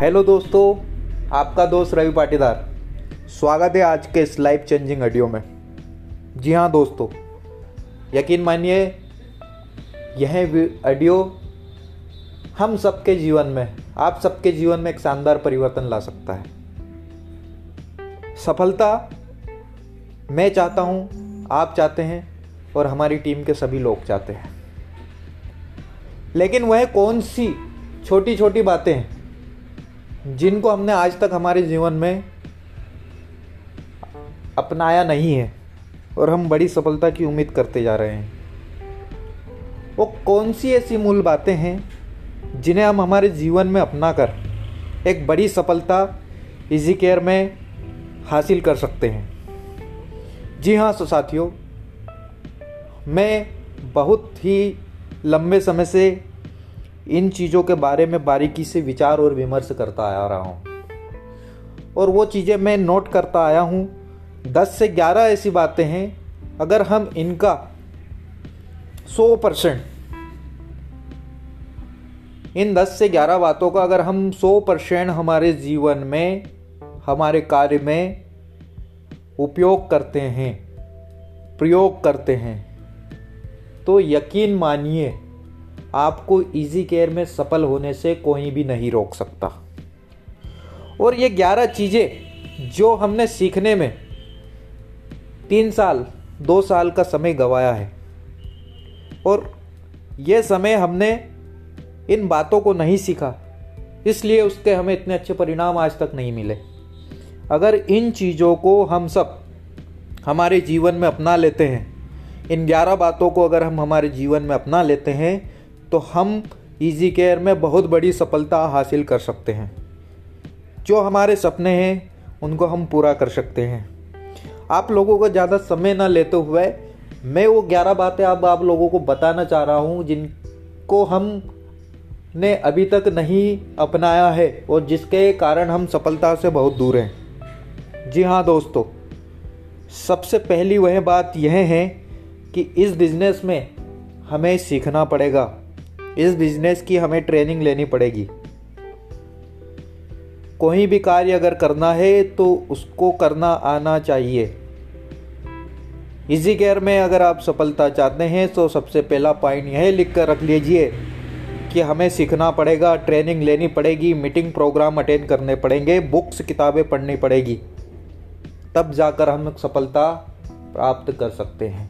Hello दोस्तों, आपका दोस्त रवि पाटीदार। स्वागत है आज के इस लाइफ चेंजिंग ऑडियो में। जी हाँ दोस्तों, यकीन मानिए, यह ऑडियो हम सबके जीवन में, आप सबके जीवन में एक शानदार परिवर्तन ला सकता है। सफलता मैं चाहता हूँ, आप चाहते हैं और हमारी टीम के सभी लोग चाहते हैं। लेकिन वह कौन सी छोटी छोटी बातें हैं? जिनको हमने आज तक हमारे जीवन में अपनाया नहीं है और हम बड़ी सफलता की उम्मीद करते जा रहे हैं। वो कौन सी ऐसी मूल बातें हैं जिन्हें हम हमारे जीवन में अपना कर एक बड़ी सफलता इजी केयर में हासिल कर सकते हैं? जी हाँ तो साथियों, मैं बहुत ही लंबे समय से इन चीज़ों के बारे में बारीकी से विचार और विमर्श करता आ रहा हूँ। और वो चीज़ें मैं नोट करता आया हूँ। दस से ग्यारह ऐसी बातें हैं। अगर हम इनका सौ परसेंट, इन दस से ग्यारह बातों का अगर हम सौ परसेंट हमारे जीवन में, हमारे कार्य में उपयोग करते हैं, प्रयोग करते हैं तो यकीन मानिए आपको इजी केयर में सफल होने से कोई भी नहीं रोक सकता। और ये ग्यारह चीज़ें जो हमने सीखने में तीन साल, दो साल का समय गवाया है। और ये समय हमने इन बातों को नहीं सीखा, इसलिए उसके हमें इतने अच्छे परिणाम आज तक नहीं मिले। अगर इन चीज़ों को हम सब हमारे जीवन में अपना लेते हैं, इन ग्यारह बातों को अगर हम हमारे जीवन में अपना लेते हैं तो हम इजी केयर में बहुत बड़ी सफलता हासिल कर सकते हैं। जो हमारे सपने हैं, उनको हम पूरा कर सकते हैं। आप लोगों को ज़्यादा समय ना लेते हुए, मैं वो ग्यारह बातें अब आप लोगों को बताना चाह रहा हूँ, जिनको हम ने अभी तक नहीं अपनाया है और जिसके कारण हम सफलता से बहुत दूर हैं। जी हाँ दोस्तों, सबसे पहली वह बात यह है कि इस बिज़नेस में हमें सीखना पड़ेगा। इस बिज़नेस की हमें ट्रेनिंग लेनी पड़ेगी। कोई भी कार्य अगर करना है तो उसको करना आना चाहिए। इजी केयर में अगर आप सफलता चाहते हैं तो सबसे पहला पॉइंट यह लिख कर रख लीजिए कि हमें सीखना पड़ेगा ट्रेनिंग लेनी पड़ेगी मीटिंग प्रोग्राम अटेंड करने पड़ेंगे बुक्स किताबें पढ़नी पड़ेगी। तब जाकर हम सफलता प्राप्त कर सकते हैं।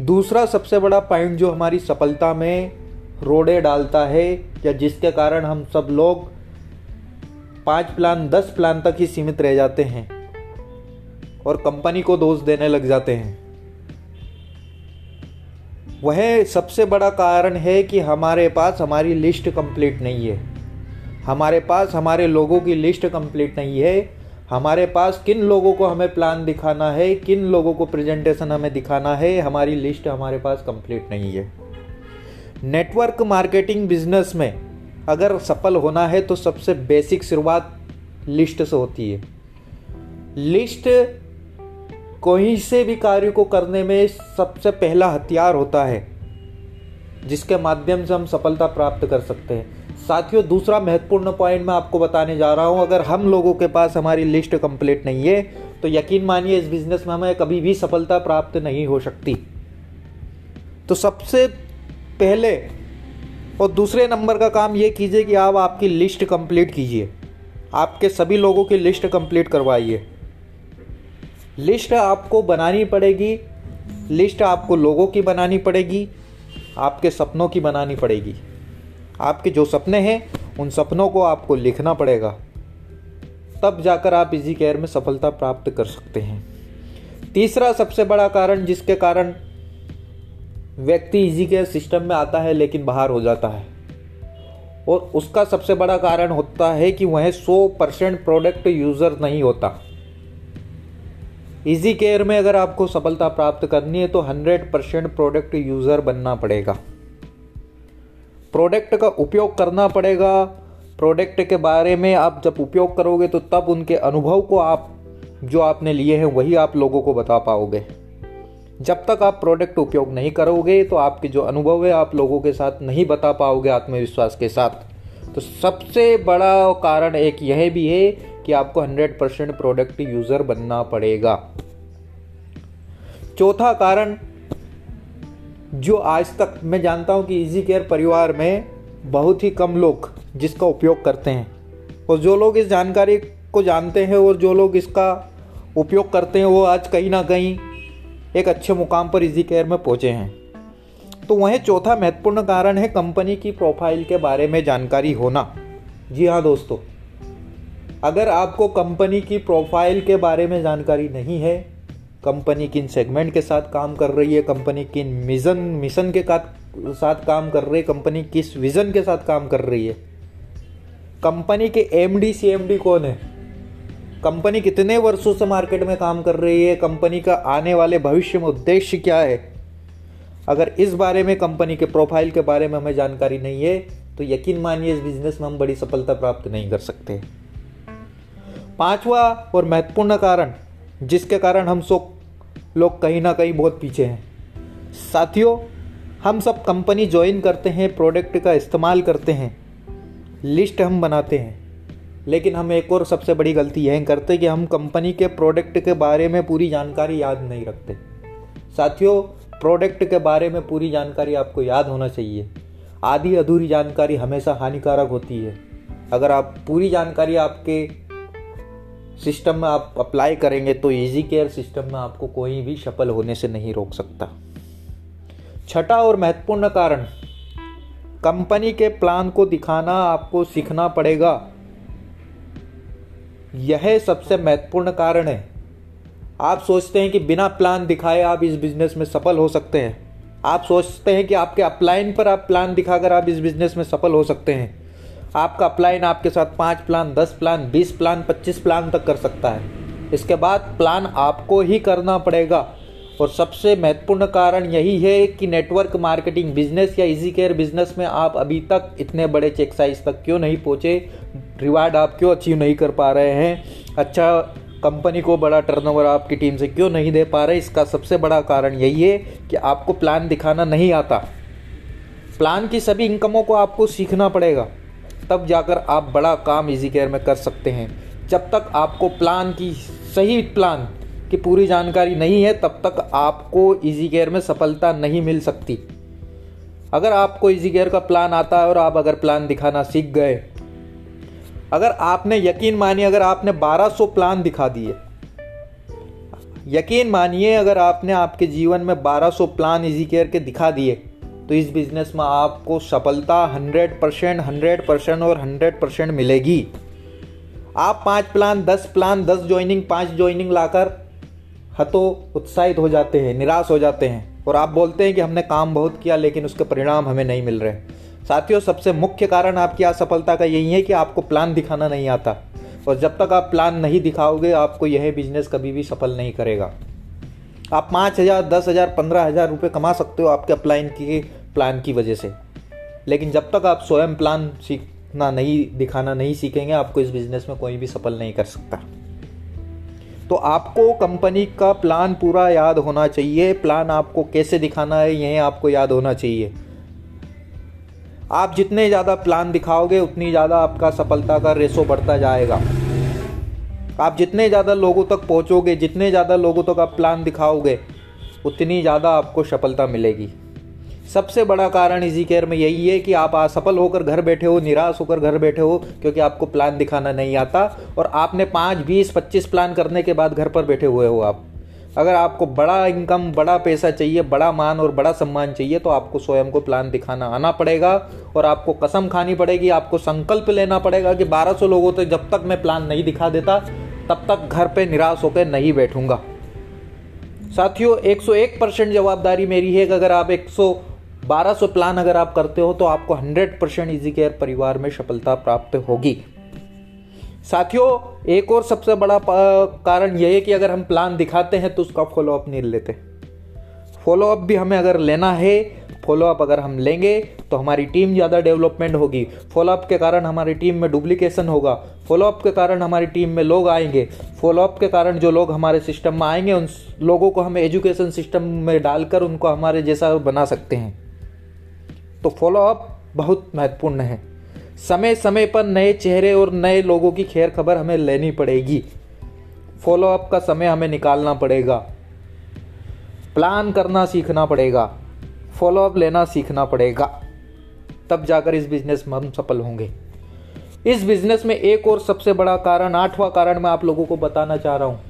दूसरा सबसे बड़ा पॉइंट जो हमारी सफलता में रोड़े डालता है या जिसके कारण हम सब लोग पाँच प्लान, दस प्लान तक ही सीमित रह जाते हैं और कंपनी को दोष देने लग जाते हैं। वह सबसे बड़ा कारण है कि हमारे पास हमारी लिस्ट कंप्लीट नहीं है। हमारे पास हमारे लोगों की लिस्ट कंप्लीट नहीं है। हमारे पास किन लोगों को हमें प्लान दिखाना है, किन लोगों को प्रेजेंटेशन हमें दिखाना है, हमारी लिस्ट हमारे पास कंप्लीट नहीं है। नेटवर्क मार्केटिंग बिज़नेस में अगर सफल होना है तो सबसे बेसिक शुरुआत लिस्ट से होती है। लिस्ट कोई से भी कार्य को करने में सबसे पहला हथियार होता है, जिसके माध्यम से हम सफलता प्राप्त कर सकते हैं। साथियों, दूसरा महत्वपूर्ण पॉइंट मैं आपको बताने जा रहा हूँ, अगर हम लोगों के पास हमारी लिस्ट कंप्लीट नहीं है तो यकीन मानिए इस बिज़नेस में हमें कभी भी सफलता प्राप्त नहीं हो सकती। तो सबसे पहले और दूसरे नंबर का काम ये कीजिए कि आप आपकी लिस्ट कंप्लीट कीजिए। आपके सभी लोगों की लिस्ट कंप्लीट करवाइए। लिस्ट आपको बनानी पड़ेगी। लिस्ट आपको लोगों की बनानी पड़ेगी। आपके सपनों की बनानी पड़ेगी। आपके जो सपने हैं, उन सपनों को आपको लिखना पड़ेगा। तब जाकर आप इजी केयर में सफलता प्राप्त कर सकते हैं। तीसरा सबसे बड़ा कारण जिसके कारण व्यक्ति इजी केयर सिस्टम में आता है, लेकिन बाहर हो जाता है। और उसका सबसे बड़ा कारण होता है कि वह 100 परसेंट प्रोडक्ट यूज़र नहीं होता। इजी केयर में अगर आपको सफलता प्राप्त करनी है तो 100 परसेंट प्रोडक्ट यूज़र बनना पड़ेगा। प्रोडक्ट का उपयोग करना पड़ेगा। प्रोडक्ट के बारे में आप जब उपयोग करोगे तो तब उनके अनुभव को आप, जो आपने लिए हैं, वही आप लोगों को बता पाओगे। जब तक आप प्रोडक्ट उपयोग नहीं करोगे तो आपके जो अनुभव है, आप लोगों के साथ नहीं बता पाओगे आत्मविश्वास के साथ। तो सबसे बड़ा कारण एक यह भी है कि आपको 100 परसेंट प्रोडक्ट यूज़र बनना पड़ेगा। चौथा कारण, जो आज तक मैं जानता हूँ कि इजी केयर परिवार में बहुत ही कम लोग जिसका उपयोग करते हैं। और जो लोग इस जानकारी को जानते हैं और जो लोग इसका उपयोग करते हैं, वो आज कहीं ना कहीं एक अच्छे मुकाम पर इजी केयर में पहुँचे हैं। तो वह चौथा महत्वपूर्ण कारण है कंपनी की प्रोफ़ाइल के बारे में जानकारी होना। जी हाँ दोस्तों, अगर आपको कंपनी की प्रोफ़ाइल के बारे में जानकारी नहीं है, कंपनी किन सेगमेंट के साथ काम कर रही है, कंपनी किन मिजन, मिशन के साथ काम कर रही है, कंपनी किस विजन के साथ काम कर रही है, कंपनी के M D C M D कौन है? कंपनी कितने वर्षों से मार्केट में काम कर रही है? कंपनी का आने वाले भविष्य में उद्देश्य क्या है? अगर इस बारे में कंपनी के प्रोफ़ाइल के बारे में हमें जानकारी नहीं है तो यकीन मानिए इस बिज़नेस में हम बड़ी सफलता प्राप्त नहीं कर सकते। पांचवा और महत्वपूर्ण कारण, जिसके कारण हम सब लोग कहीं ना कहीं बहुत पीछे हैं। साथियों, हम सब कंपनी ज्वाइन करते हैं प्रोडक्ट का इस्तेमाल करते हैं लिस्ट हम बनाते हैं। लेकिन हम एक और सबसे बड़ी गलती यह करते कि हम कंपनी के प्रोडक्ट के बारे में पूरी जानकारी याद नहीं रखते। साथियों, प्रोडक्ट के बारे में पूरी जानकारी आपको याद होना चाहिए। आधी अधूरी जानकारी हमेशा हानिकारक होती है। अगर आप पूरी जानकारी आपके सिस्टम में आप अप्लाई करेंगे तो इजी केयर सिस्टम में आपको कोई भी सफल होने से नहीं रोक सकता। छठा और महत्वपूर्ण कारण, कंपनी के प्लान को दिखाना आपको सीखना पड़ेगा। यह सबसे महत्वपूर्ण कारण है। आप सोचते हैं कि बिना प्लान दिखाए आप इस बिज़नेस में सफल हो सकते हैं। आप सोचते हैं कि आपके अपलाइन पर आप प्लान दिखाकर आप इस बिज़नेस में सफल हो सकते हैं। आपका अपलाइन आपके साथ पाँच प्लान दस प्लान बीस प्लान पच्चीस प्लान तक कर सकता है। इसके बाद प्लान आपको ही करना पड़ेगा। और सबसे महत्वपूर्ण कारण यही है कि नेटवर्क मार्केटिंग बिज़नेस या इजी केयर बिज़नेस में आप अभी तक इतने बड़े चेक साइज़ तक क्यों नहीं पहुँचे? रिवार्ड आप क्यों अचीव नहीं कर पा रहे हैं? अच्छा कंपनी को बड़ा टर्नओवर आपकी टीम से क्यों नहीं दे पा रहे? इसका सबसे बड़ा कारण यही है कि आपको प्लान दिखाना नहीं आता। प्लान की सभी इनकमों को आपको सीखना पड़ेगा। तब जाकर आप बड़ा काम इजी केयर में कर सकते हैं। जब तक आपको प्लान की सही प्लान की पूरी जानकारी नहीं है, तब तक आपको इजी केयर में सफलता नहीं मिल सकती। अगर आपको इजी केयर का प्लान आता है और आप अगर प्लान दिखाना सीख गए अगर आपने यकीन मानिए, अगर आपने 1200 प्लान दिखा दिए, यकीन मानिए, अगर आपने आपके जीवन में 1200 प्लान इजी केयर के दिखा दिए तो इस बिज़नेस में आपको सफलता 100 परसेंट, हंड्रेड परसेंट और 100 परसेंट मिलेगी। आप पाँच प्लान, दस प्लान, दस ज्वाइनिंग पाँच ज्वाइनिंग लाकर हतो उत्साहित हो जाते हैं, निराश हो जाते हैं और आप बोलते हैं कि हमने काम बहुत किया, लेकिन उसके परिणाम हमें नहीं मिल रहे। साथियों, सबसे मुख्य कारण आपकी असफलता का यही है कि आपको प्लान दिखाना नहीं आता। और जब तक आप प्लान नहीं दिखाओगे, आपको यह बिज़नेस कभी भी सफल नहीं करेगा। आप पाँच हज़ार, दस हज़ार, पंद्रह हज़ार रुपये कमा सकते हो आपके अपलाइन के प्लान की वजह से। लेकिन जब तक आप स्वयं प्लान सीखना नहीं, दिखाना नहीं सीखेंगे, आपको इस बिज़नेस में कोई भी सफल नहीं कर सकता। तो आपको कंपनी का प्लान पूरा याद होना चाहिए। प्लान आपको कैसे दिखाना है, यह आपको याद होना चाहिए। आप जितने ज़्यादा प्लान दिखाओगे, उतनी ज़्यादा आपका सफलता का रेशो बढ़ता जाएगा। आप जितने ज़्यादा लोगों तक पहुँचोगे, जितने ज़्यादा लोगों तक आप प्लान दिखाओगे, उतनी ज़्यादा आपको सफलता मिलेगी। सबसे बड़ा कारण इजी केयर में यही है कि आप असफल होकर घर बैठे हो, निराश होकर घर बैठे हो, क्योंकि आपको प्लान दिखाना नहीं आता और आपने पाँच, बीस, पच्चीस प्लान करने के बाद घर पर बैठे हुए हो आप। अगर आपको बड़ा इनकम बड़ा पैसा चाहिए, बड़ा मान और बड़ा सम्मान चाहिए तो आपको स्वयं को प्लान दिखाना आना पड़ेगा और आपको कसम खानी पड़ेगी, आपको संकल्प लेना पड़ेगा कि 1200 लोगों तक जब तक मैं प्लान नहीं दिखा देता, तब तक घर पे निराश होकर नहीं बैठूँगा। साथियों 101 परसेंट जवाबदारी मेरी है कि अगर आप 100 1200 प्लान अगर आप करते हो तो आपको 100 परसेंट ईजी केयर परिवार में सफलता प्राप्त होगी। साथियों, एक और सबसे बड़ा कारण यह है कि अगर हम प्लान दिखाते हैं तो उसका फॉलोअप नहीं लेते। फॉलोअप भी हमें अगर लेना है फॉलोअप अगर हम लेंगे तो हमारी टीम ज़्यादा डेवलपमेंट होगी। फॉलोअप के कारण हमारी टीम में डुप्लीकेशन होगा। फॉलोअप के कारण हमारी टीम में लोग आएँगे। फॉलोअप के कारण जो लोग हमारे सिस्टम में आएँगे, उन लोगों को हम एजुकेशन सिस्टम में डालकर उनको हमारे जैसा बना सकते हैं। तो फॉलोअप बहुत महत्वपूर्ण है। समय समय पर नए चेहरे और नए लोगों की खैर खबर हमें लेनी पड़ेगी। फॉलोअप का समय हमें निकालना पड़ेगा। प्लान करना सीखना पड़ेगा। फॉलोअप लेना सीखना पड़ेगा। तब जाकर इस बिज़नेस में हम सफल होंगे। इस बिज़नेस में एक और सबसे बड़ा कारण, आठवां कारण मैं आप लोगों को बताना चाह रहा हूँ,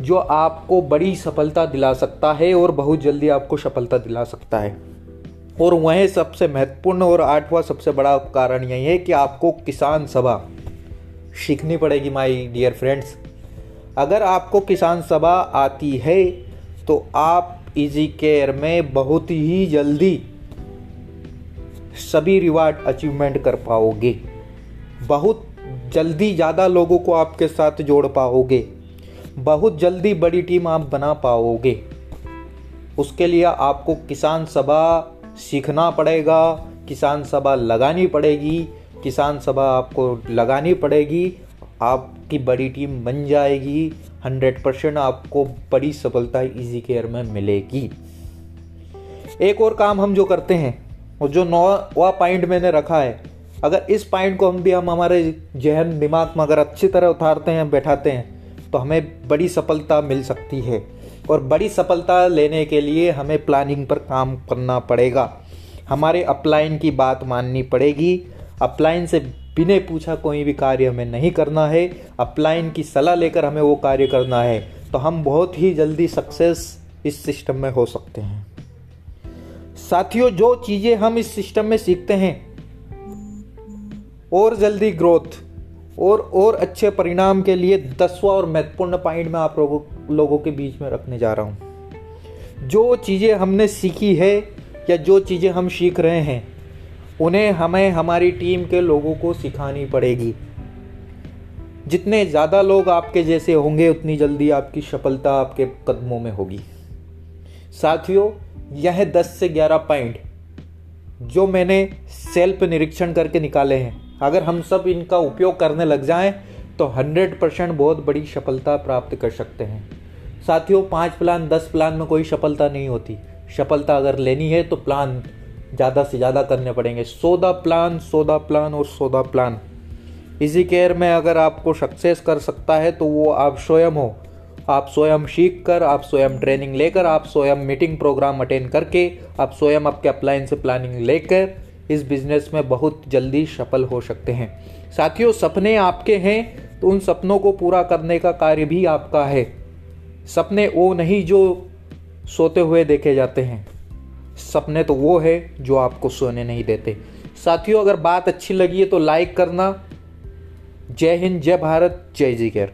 जो आपको बड़ी सफलता दिला सकता है और बहुत जल्दी आपको सफलता दिला सकता है। और वह सबसे महत्वपूर्ण और आठवां सबसे बड़ा कारण यही है कि आपको किसान सभा सीखनी पड़ेगी माय डियर फ्रेंड्स अगर आपको किसान सभा आती है तो आप इजी केयर में बहुत ही जल्दी सभी रिवार्ड अचीवमेंट कर पाओगे। बहुत जल्दी ज़्यादा लोगों को आपके साथ जोड़ पाओगे। बहुत जल्दी बड़ी टीम आप बना पाओगे। उसके लिए आपको किसान सभा सीखना पड़ेगा, किसान सभा लगानी पड़ेगी, किसान सभा आपको लगानी पड़ेगी, आपकी बड़ी टीम बन जाएगी, हंड्रेड परसेंट आपको बड़ी सफलता इजी केयर में मिलेगी। एक और काम हम जो करते हैं, और जो नौवा पॉइंट मैंने रखा है, अगर इस पॉइंट को हम भी, हम हमारे जहन, दिमाग में अगर अच्छी तरह उतारते हैं, बैठाते हैं तो हमें बड़ी सफलता मिल सकती है। और बड़ी सफलता लेने के लिए हमें प्लानिंग पर काम करना पड़ेगा। हमारे अपलाइन की बात माननी पड़ेगी। अपलाइन से बिना पूछा कोई भी कार्य हमें नहीं करना है। अपलाइन की सलाह लेकर हमें वो कार्य करना है। तो हम बहुत ही जल्दी सक्सेस इस सिस्टम में हो सकते हैं। साथियों, जो चीज़ें हम इस सिस्टम में सीखते हैं, और जल्दी ग्रोथ और और अच्छे परिणाम के लिए दसवा और महत्वपूर्ण पॉइंट मैं आप लोगों लोगों के बीच में रखने जा रहा हूँ। जो चीज़ें हमने सीखी है या जो चीज़ें हम सीख रहे हैं, उन्हें हमें हमारी टीम के लोगों को सिखानी पड़ेगी। जितने ज़्यादा लोग आपके जैसे होंगे, उतनी जल्दी आपकी सफलता आपके कदमों में होगी। साथियों, यह 10 से 11 पॉइंट जो मैंने सेल्फ निरीक्षण करके निकाले हैं। अगर हम सब इनका उपयोग करने लग जाएँ तो 100 परसेंट बहुत बड़ी सफलता प्राप्त कर सकते हैं। साथियों, पाँच प्लान, दस प्लान में कोई सफलता नहीं होती। सफलता अगर लेनी है तो प्लान ज़्यादा से ज़्यादा करने पड़ेंगे। सौदा प्लान सौदा प्लान और सौदा प्लान। इसी केयर में अगर आपको सक्सेस कर सकता है तो वो आप स्वयं हो। आप स्वयं सीख कर, आप स्वयं ट्रेनिंग लेकर, आप स्वयं मीटिंग प्रोग्राम अटेंड करके, आप स्वयं आपके अप्लाइन से प्लानिंग लेकर इस बिज़नेस में बहुत जल्दी सफल हो सकते हैं। साथियों, सपने आपके हैं तो उन सपनों को पूरा करने का कार्य भी आपका है। सपने वो नहीं जो सोते हुए देखे जाते हैं। सपने तो वो है जो आपको सोने नहीं देते। साथियों, अगर बात अच्छी लगी है तो लाइक करना। जय हिंद, जय भारत, जय जी केयर।